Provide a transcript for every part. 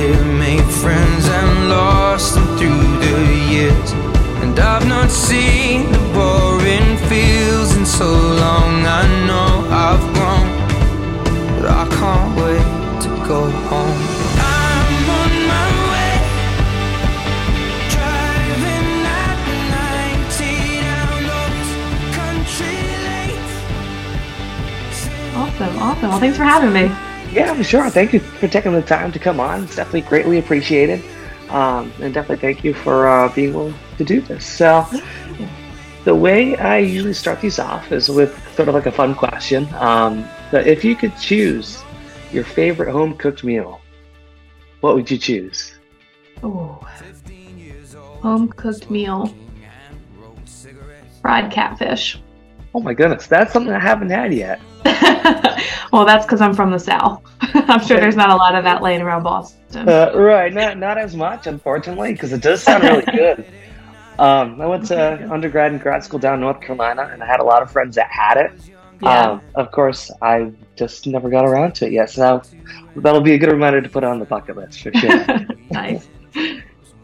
here, made friends and lost them through the years. And I've not seen the boring fields in so long. I know I've grown, but I can't wait to go home. I'm on my way, driving at 90 down those country lanes. Awesome, awesome. Well, thanks for having me. Yeah, I'm sure. Thank you for taking the time to come on. It's definitely greatly appreciated. Um, and definitely thank you for uh, being willing to do this. So, the way I usually start these off is with sort of like a fun question. Um, but if you could choose your favorite home cooked meal, what would you choose? Oh, home cooked meal, fried catfish. Oh my goodness, that's something I haven't had yet. well, that's because I'm from the South. I'm sure there's not a lot of that laying around Boston. Uh, right, not not as much, unfortunately, because it does sound really good. Um, I went to undergrad and grad school down in North Carolina, and I had a lot of friends that had it. Yeah. Um, of course, I just never got around to it yet, so that'll be a good reminder to put on the bucket list for sure. nice.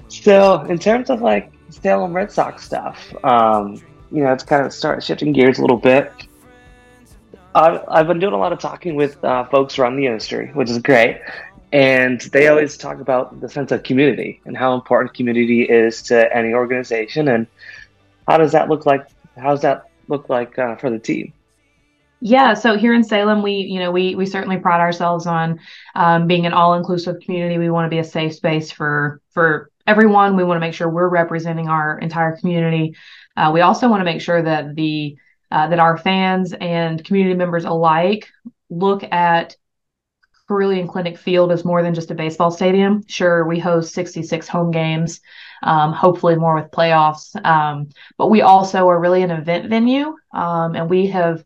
so, in terms of like Salem Red Sox stuff, um, you know, it's kind of start shifting gears a little bit. I've, I've been doing a lot of talking with uh, folks around the industry, which is great. And they always talk about the sense of community and how important community is to any organization. And how does that look like? How does that look like uh, for the team? Yeah, so here in Salem, we you know we we certainly pride ourselves on um, being an all-inclusive community. We want to be a safe space for for everyone. We want to make sure we're representing our entire community. Uh, we also want to make sure that the uh, that our fans and community members alike look at Carilion Clinic Field as more than just a baseball stadium. Sure, we host 66 home games, um, hopefully more with playoffs, um, but we also are really an event venue, um, and we have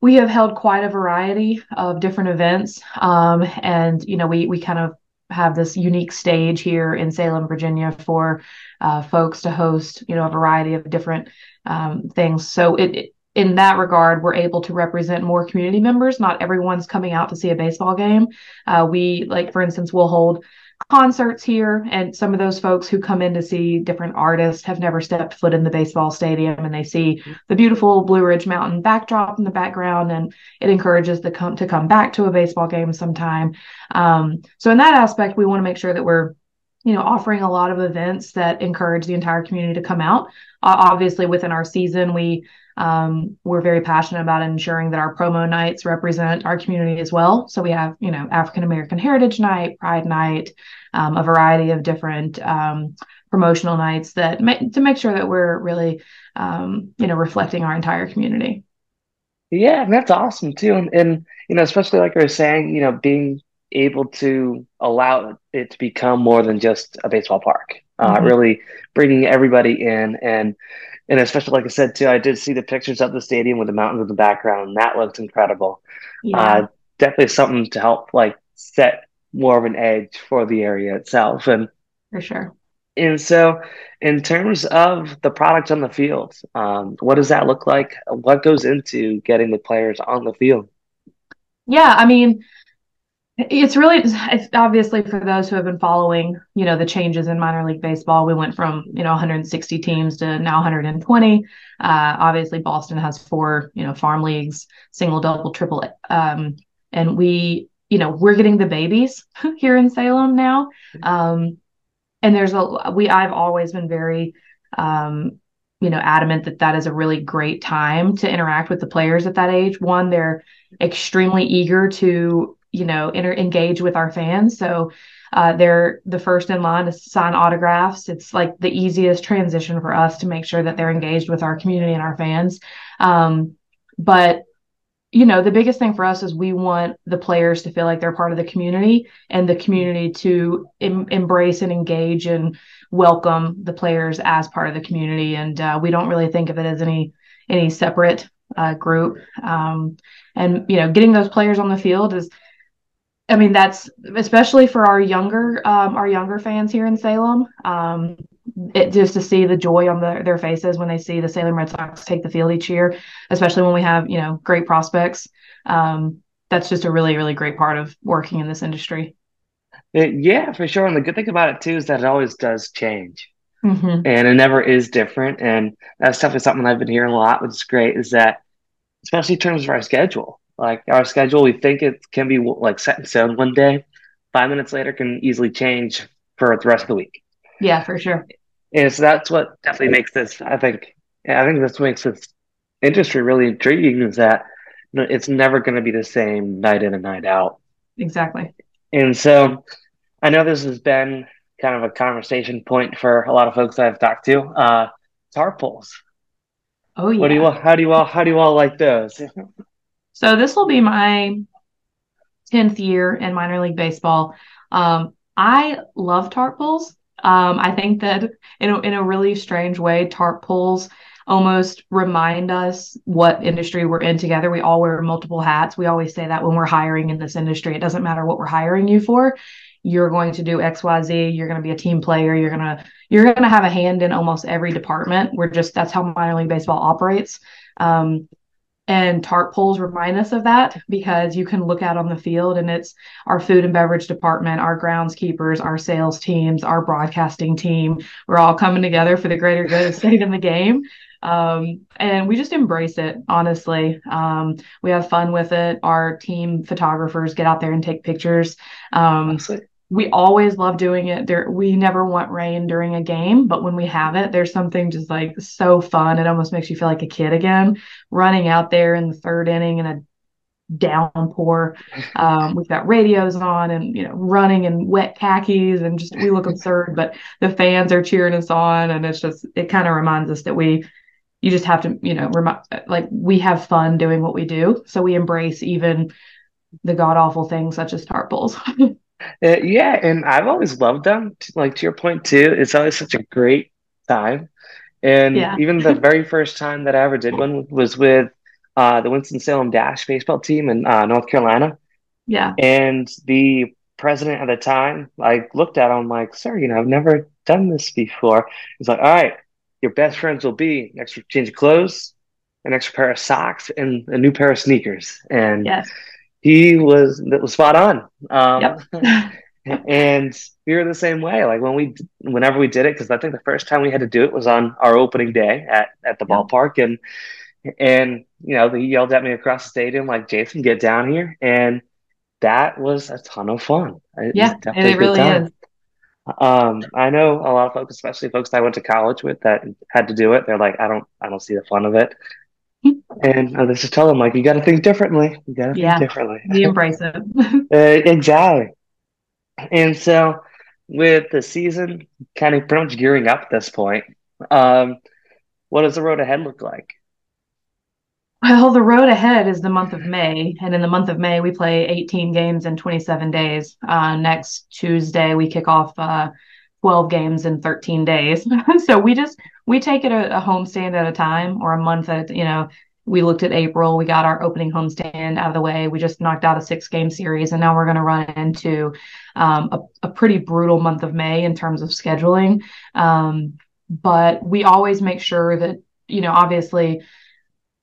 we have held quite a variety of different events, um, and you know we we kind of have this unique stage here in Salem, Virginia, for uh, folks to host you know a variety of different um, things. So it, it in that regard, we're able to represent more community members. Not everyone's coming out to see a baseball game. Uh, we, like, for instance, we'll hold concerts here, and some of those folks who come in to see different artists have never stepped foot in the baseball stadium, and they see the beautiful Blue Ridge Mountain backdrop in the background, and it encourages them come to come back to a baseball game sometime. Um, so, in that aspect, we want to make sure that we're you know offering a lot of events that encourage the entire community to come out uh, obviously within our season we um, we're very passionate about ensuring that our promo nights represent our community as well so we have you know african american heritage night pride night um, a variety of different um, promotional nights that make to make sure that we're really um, you know reflecting our entire community Yeah, and that's awesome too. And, and you know, especially like I was saying, you know, being able to allow it to become more than just a baseball park, uh, Mhm. really bringing everybody in, and and especially like I said too, I did see the pictures of the stadium with the mountains in the background, and that looks incredible. yeah Uh, definitely something to help like set more of an edge for the area itself, and for sure and so, in terms of the product on the field, um, what does that look like? What goes into getting the players on the field? Yeah, I mean, it's really it's obviously for those who have been following, you know, the changes in minor league baseball. We went from, you know, 160 teams to now 120. Uh, obviously, Boston has four, you know, farm leagues, single, double, triple, um, and we, you know, we're getting the babies here in Salem now. Um, and there's a we I've always been very um you know adamant that that is a really great time to interact with the players at that age one they're extremely eager to you know inter- engage with our fans so uh, they're the first in line to sign autographs it's like the easiest transition for us to make sure that they're engaged with our community and our fans um, but you know, the biggest thing for us is we want the players to feel like they're part of the community and the community to em- embrace and engage and welcome the players as part of the community. And uh, we don't really think of it as any any separate uh, group. Um, and you know, getting those players on the field is, I mean, that's especially for our younger um, our younger fans here in Salem. Um, it, just to see the joy on the, their faces when they see the Salem Red Sox take the field each year, especially when we have you know great prospects. Um, that's just a really really great part of working in this industry. It, yeah, for sure. And the good thing about it too is that it always does change, mm-hmm. and it never is different. And that's definitely something I've been hearing a lot, which is great. Is that especially in terms of our schedule, like our schedule, we think it can be like set in stone one day. Five minutes later, can easily change for the rest of the week. Yeah, for sure. And so that's what definitely makes this. I think. I think this makes this industry really intriguing. Is that it's never going to be the same night in and night out. Exactly. And so, I know this has been kind of a conversation point for a lot of folks I've talked to. Uh, tarp pulls. Oh yeah. What do you all? How do you all? How do you all like those? So this will be my tenth year in minor league baseball. Um, I love tarp pulls. Um, I think that in a, in a really strange way, tarp pulls almost remind us what industry we're in together. We all wear multiple hats. We always say that when we're hiring in this industry, it doesn't matter what we're hiring you for. You're going to do XYZ. You're going to be a team player. You're going to you're going to have a hand in almost every department. We're just that's how minor league baseball operates. Um, and tarp pulls remind us of that because you can look out on the field and it's our food and beverage department, our groundskeepers, our sales teams, our broadcasting team. We're all coming together for the greater good of staying in the game. Um, and we just embrace it, honestly. Um, we have fun with it. Our team photographers get out there and take pictures. Um, we always love doing it. There, we never want rain during a game, but when we have it, there's something just like so fun. It almost makes you feel like a kid again, running out there in the third inning in a downpour. Um, we've got radios on and you know running in wet khakis and just we look absurd, but the fans are cheering us on, and it's just it kind of reminds us that we you just have to you know remind like we have fun doing what we do, so we embrace even the god awful things such as tarp pulls. Uh, yeah, and I've always loved them. Like to your point too, it's always such a great time. And yeah. even the very first time that I ever did one was with uh, the Winston Salem Dash baseball team in uh, North Carolina. Yeah, and the president at the time, I looked at him like, "Sir, you know, I've never done this before." He's like, "All right, your best friends will be an extra change of clothes, an extra pair of socks, and a new pair of sneakers." And yes he was that was spot on. Um, yep. and we were the same way. Like when we, whenever we did it, because I think the first time we had to do it was on our opening day at at the yep. ballpark, and and you know he yelled at me across the stadium like, "Jason, get down here!" And that was a ton of fun. It yeah, and it really time. is. Um, I know a lot of folks, especially folks that I went to college with, that had to do it. They're like, I don't, I don't see the fun of it and I just tell them like you got to think differently. You got to yeah, think differently. We embrace it. uh, exactly. And so, with the season kind of pretty much gearing up at this point, um, what does the road ahead look like? Well, the road ahead is the month of May, and in the month of May we play 18 games in 27 days. Uh, next Tuesday we kick off uh, 12 games in 13 days. so we just we take it a, a homestand at a time or a month at you know we looked at April. We got our opening homestand out of the way. We just knocked out a six game series, and now we're going to run into um, a, a, pretty brutal month of May in terms of scheduling. Um, but we always make sure that, you know, obviously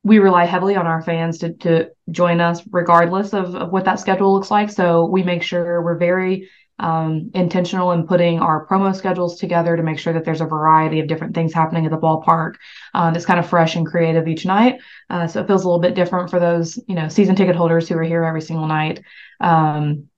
we rely heavily on our fans to, to join us regardless of, of what that schedule looks like. So we make sure we're very um, intentional in putting our promo schedules together to make sure that there's a variety of different things happening at the ballpark uh, that's kind of fresh and creative each night. Uh, so it feels a little bit different for those, you know, season ticket holders who are here every single night. Um,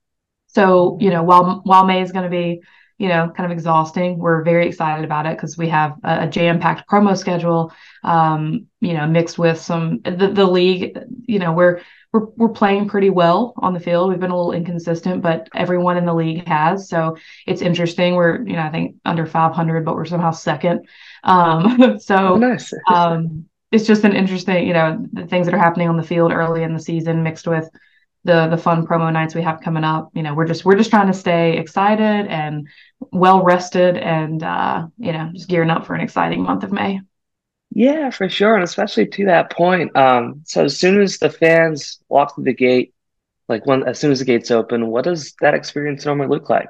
so, you know, while while May is going to be, you know, kind of exhausting, we're very excited about it because we have a, a jam-packed promo schedule, um, you know, mixed with some the, the league, you know, we're we're we're playing pretty well on the field. We've been a little inconsistent, but everyone in the league has. So it's interesting. We're you know I think under 500, but we're somehow second. Um, so oh, nice. um, it's just an interesting, you know, the things that are happening on the field early in the season mixed with the the fun promo nights we have coming up. You know, we're just we're just trying to stay excited and well rested and uh, you know, just gearing up for an exciting month of May. Yeah, for sure. And especially to that point. Um, so as soon as the fans walk through the gate, like when as soon as the gates open, what does that experience normally look like?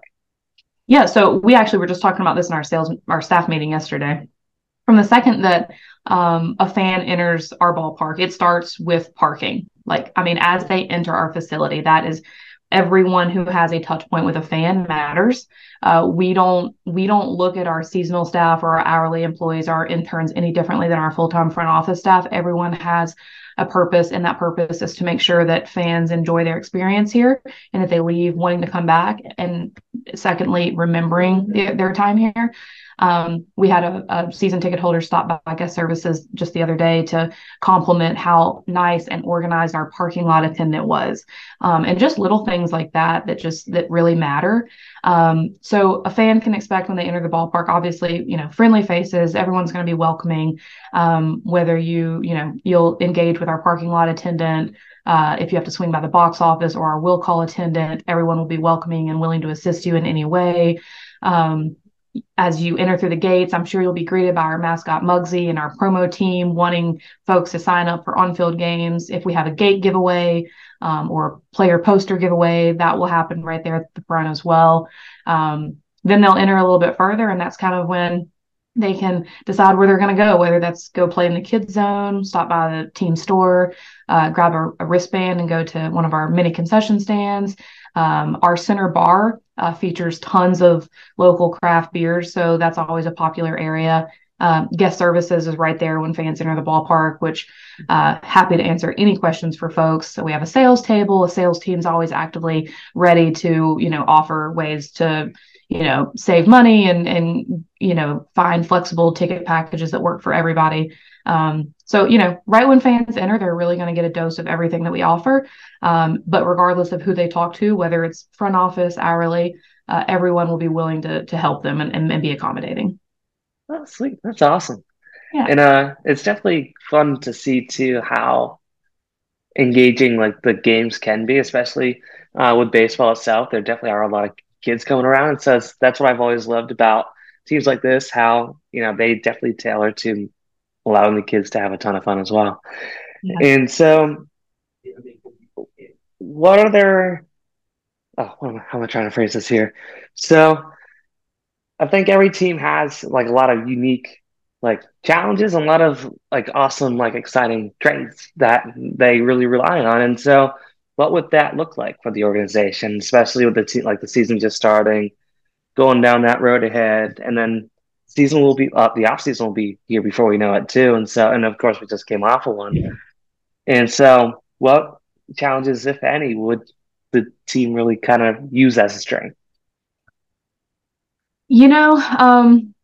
Yeah, so we actually were just talking about this in our sales our staff meeting yesterday. From the second that um, a fan enters our ballpark, it starts with parking. Like, I mean, as they enter our facility, that is everyone who has a touch point with a fan matters. Uh, we don't we don't look at our seasonal staff or our hourly employees, our interns, any differently than our full time front office staff. Everyone has a purpose, and that purpose is to make sure that fans enjoy their experience here and that they leave wanting to come back. And secondly, remembering the, their time here. Um, we had a, a, season ticket holder stop by guest services just the other day to compliment how nice and organized our parking lot attendant was, um, and just little things like that that just that really matter. Um, so a fan can expect when they enter the ballpark, obviously, you know, friendly faces. Everyone's going to be welcoming. Um, whether you you know you'll engage with our parking lot attendant. Uh, if you have to swing by the box office or our will call attendant, everyone will be welcoming and willing to assist you in any way. Um, as you enter through the gates, I'm sure you'll be greeted by our mascot Mugsy and our promo team wanting folks to sign up for on-field games. If we have a gate giveaway um, or player poster giveaway, that will happen right there at the front as well. Um, then they'll enter a little bit further, and that's kind of when they can decide where they're going to go, whether that's go play in the kids zone, stop by the team store, uh, grab a, a, wristband and go to one of our mini concession stands. Um, our center bar uh, features tons of local craft beers, so that's always a popular area. Um, guest services is right there when fans enter the ballpark, which uh, happy to answer any questions for folks. So we have a sales table. A sales team is always actively ready to, you know, offer ways to, you know, save money and and you know find flexible ticket packages that work for everybody. Um, so, you know, right when fans enter, they're really going to get a dose of everything that we offer. Um, but regardless of who they talk to, whether it's front office, hourly, uh, everyone will be willing to to help them and, and, and, be accommodating. Oh, sweet. That's awesome. Yeah. And uh, it's definitely fun to see too how engaging like the games can be, especially uh, with baseball itself. There definitely are a lot of kids coming around. And so that's what I've always loved about teams like this, how, you know, they definitely tailor to allowing the kids to have a ton of fun as well. Yeah. And so, what are there? Oh, how am I trying to phrase this here? So, I think every team has like a lot of unique like challenges and a lot of like awesome like exciting traits that they really rely on. And so, what would that look like for the organization, especially with the te- like the season just starting, going down that road ahead, and then season will be uh, the off season will be here before we know it too. And so, and of course, we just came off of one. Yeah. And so, what challenges, if any, would the team really kind of use as a strength? You know, um,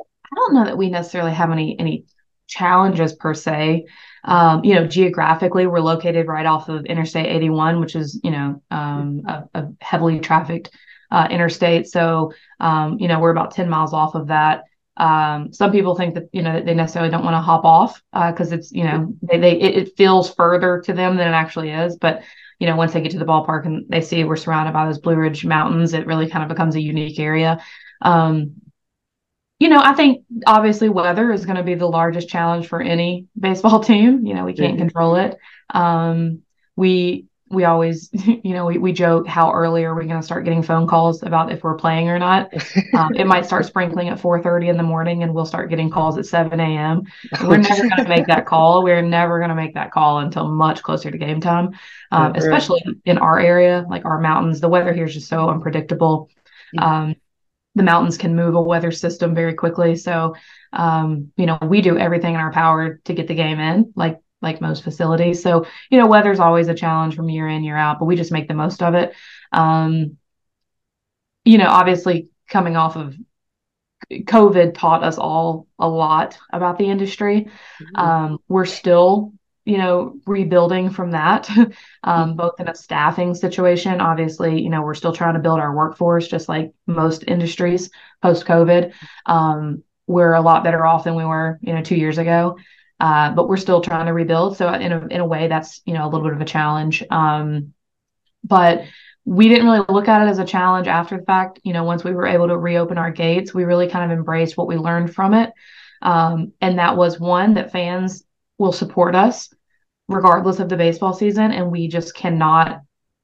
I don't know that we necessarily have any any challenges per se. Um, you know, geographically, we're located right off of Interstate 81, which is you know um, a, a, heavily trafficked uh, interstate. So, um, you know, we're about 10 miles off of that. Um, some people think that you know they necessarily don't want to hop off because uh, it's you know they, they it, it, feels further to them than it actually is. But you know once they get to the ballpark and they see we're surrounded by those Blue Ridge Mountains, it really kind of becomes a unique area. Um, you know, I think obviously weather is going to be the largest challenge for any baseball team. You know, we can't mm-hmm. control it. Um, we we always, you know, we, we joke how early are we going to start getting phone calls about if we're playing or not. Um, it might start sprinkling at 4:30 in the morning, and we'll start getting calls at 7 a.m. We're never going to make that call. We're never going to make that call until much closer to game time, um, especially in our area, like our mountains. The weather here is just so unpredictable. Um, the mountains can move a weather system very quickly, so um, you know we do everything in our power to get the game in. Like like most facilities. So, you know, weather's always a challenge from year in, year out, but we just make the most of it. Um, you know, obviously coming off of COVID taught us all a lot about the industry. Mm-hmm. Um, we're still, you know, rebuilding from that, um, mm-hmm. both in a staffing situation. Obviously, you know, we're still trying to build our workforce, just like most industries post COVID. Um, we're a lot better off than we were, you know, two years ago. Uh, but we're still trying to rebuild. So in a in a way, that's you know a little bit of a challenge. Um, but we didn't really look at it as a challenge after the fact. You know, once we were able to reopen our gates, we really kind of embraced what we learned from it. Um, and that was one that fans will support us regardless of the baseball season. And we just cannot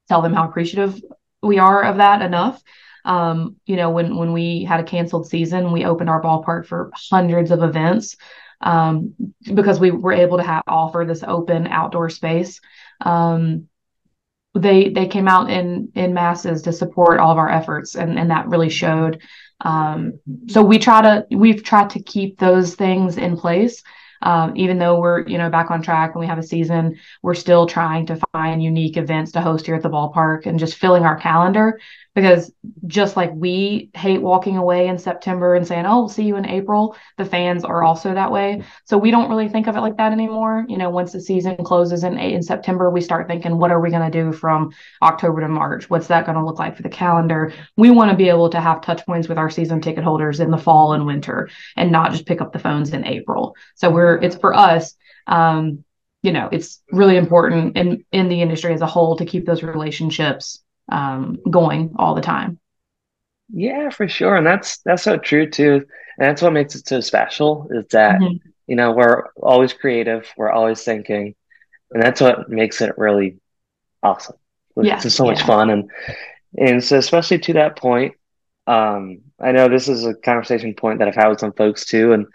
tell them how appreciative we are of that enough. Um, you know, when when we had a canceled season, we opened our ballpark for hundreds of events um, because we were able to have offer this open outdoor space. Um, they they came out in in masses to support all of our efforts, and and that really showed. Um, so we try to we've tried to keep those things in place um, even though we're you know back on track and we have a season we're still trying to find unique events to host here at the ballpark and just filling our calendar because just like we hate walking away in September and saying, "Oh, we'll see you in April," the fans are also that way. So we don't really think of it like that anymore. You know, once the season closes in in September, we start thinking, "What are we going to do from October to March? What's that going to look like for the calendar?" We want to be able to have touch points with our season ticket holders in the fall and winter, and not just pick up the phones in April. So we're it's for us. Um, you know, it's really important in in the industry as a whole to keep those relationships um, going all the time. Yeah, for sure, and that's that's so true too. And that's what makes it so special is that mm-hmm. you know we're always creative, we're always thinking, and that's what makes it really awesome. Yeah, it's so much yeah. fun, and and so especially to that point, um, I know this is a conversation point that I've had with some folks too, and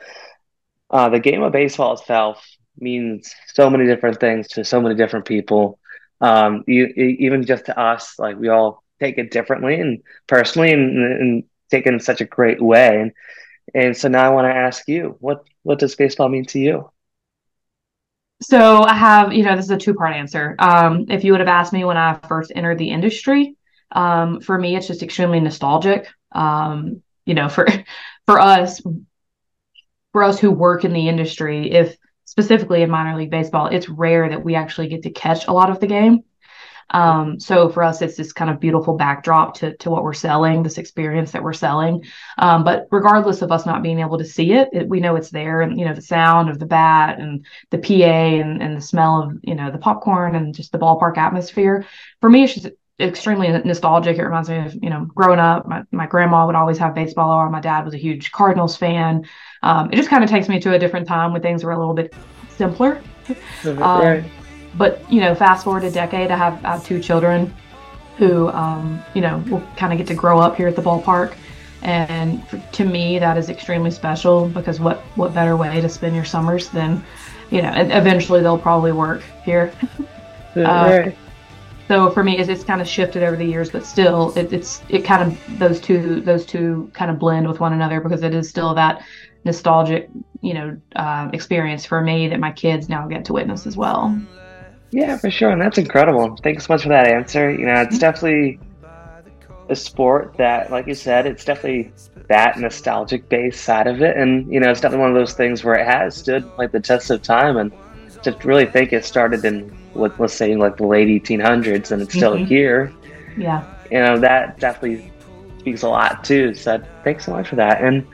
uh, the game of baseball itself means so many different things to so many different people um, you, even just to us, like we all take it differently and personally and, and take it in such a great way. And, and so now I want to ask you, what, what does baseball mean to you? So I have, you know, this is a two part answer. Um, if you would have asked me when I first entered the industry, um, for me, it's just extremely nostalgic. Um, you know, for for us, for us who work in the industry, if specifically in minor league baseball, it's rare that we actually get to catch a lot of the game. Um, so for us, it's this kind of beautiful backdrop to, to what we're selling, this experience that we're selling. Um, but regardless of us not being able to see it, it, we know it's there, and you know the sound of the bat and the PA and, and the smell of you know the popcorn and just the ballpark atmosphere. For me, it's just extremely nostalgic. It reminds me of, you know, growing up, my, my grandma would always have baseball on. My dad was a huge Cardinals fan. Um, it just kind of takes me to a different time when things were a little bit simpler. Um, but, you know, fast forward a decade, I have, I have two children who, um, you know, will kind of get to grow up here at the ballpark. And for, to me, that is extremely special because what, what better way to spend your summers than, you know, and eventually they'll probably work here. uh, so for me, it's, it's kind of shifted over the years, but still, it, it's it kind of those two those two kind of blend with one another because it is still that nostalgic, you know, uh, experience for me that my kids now get to witness as well. Yeah, for sure, and that's incredible. Thanks so much for that answer. You know, it's mm-hmm. definitely a sport that, like you said, it's definitely that nostalgic base side of it, and you know, it's definitely one of those things where it has stood like the test of time, and to really think it started in what let's say like the late 1800s and it's still mm-hmm. here yeah you know that definitely speaks a lot too so thanks so much for that and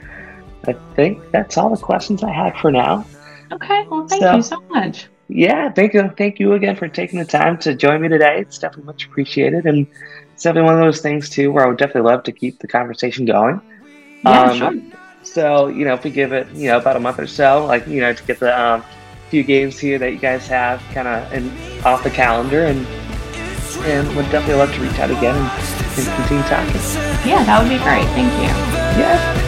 i think that's all the questions i had for now okay well thank so, you so much yeah thank you thank you again for taking the time to join me today it's definitely much appreciated and it's definitely one of those things too where i would definitely love to keep the conversation going yeah, um, sure. so you know if we give it you know about a month or so like you know to get the um, few games here that you guys have kind of off the calendar and and would definitely love to reach out again and, and continue talking. Yeah, that would be great. Thank you. Yeah.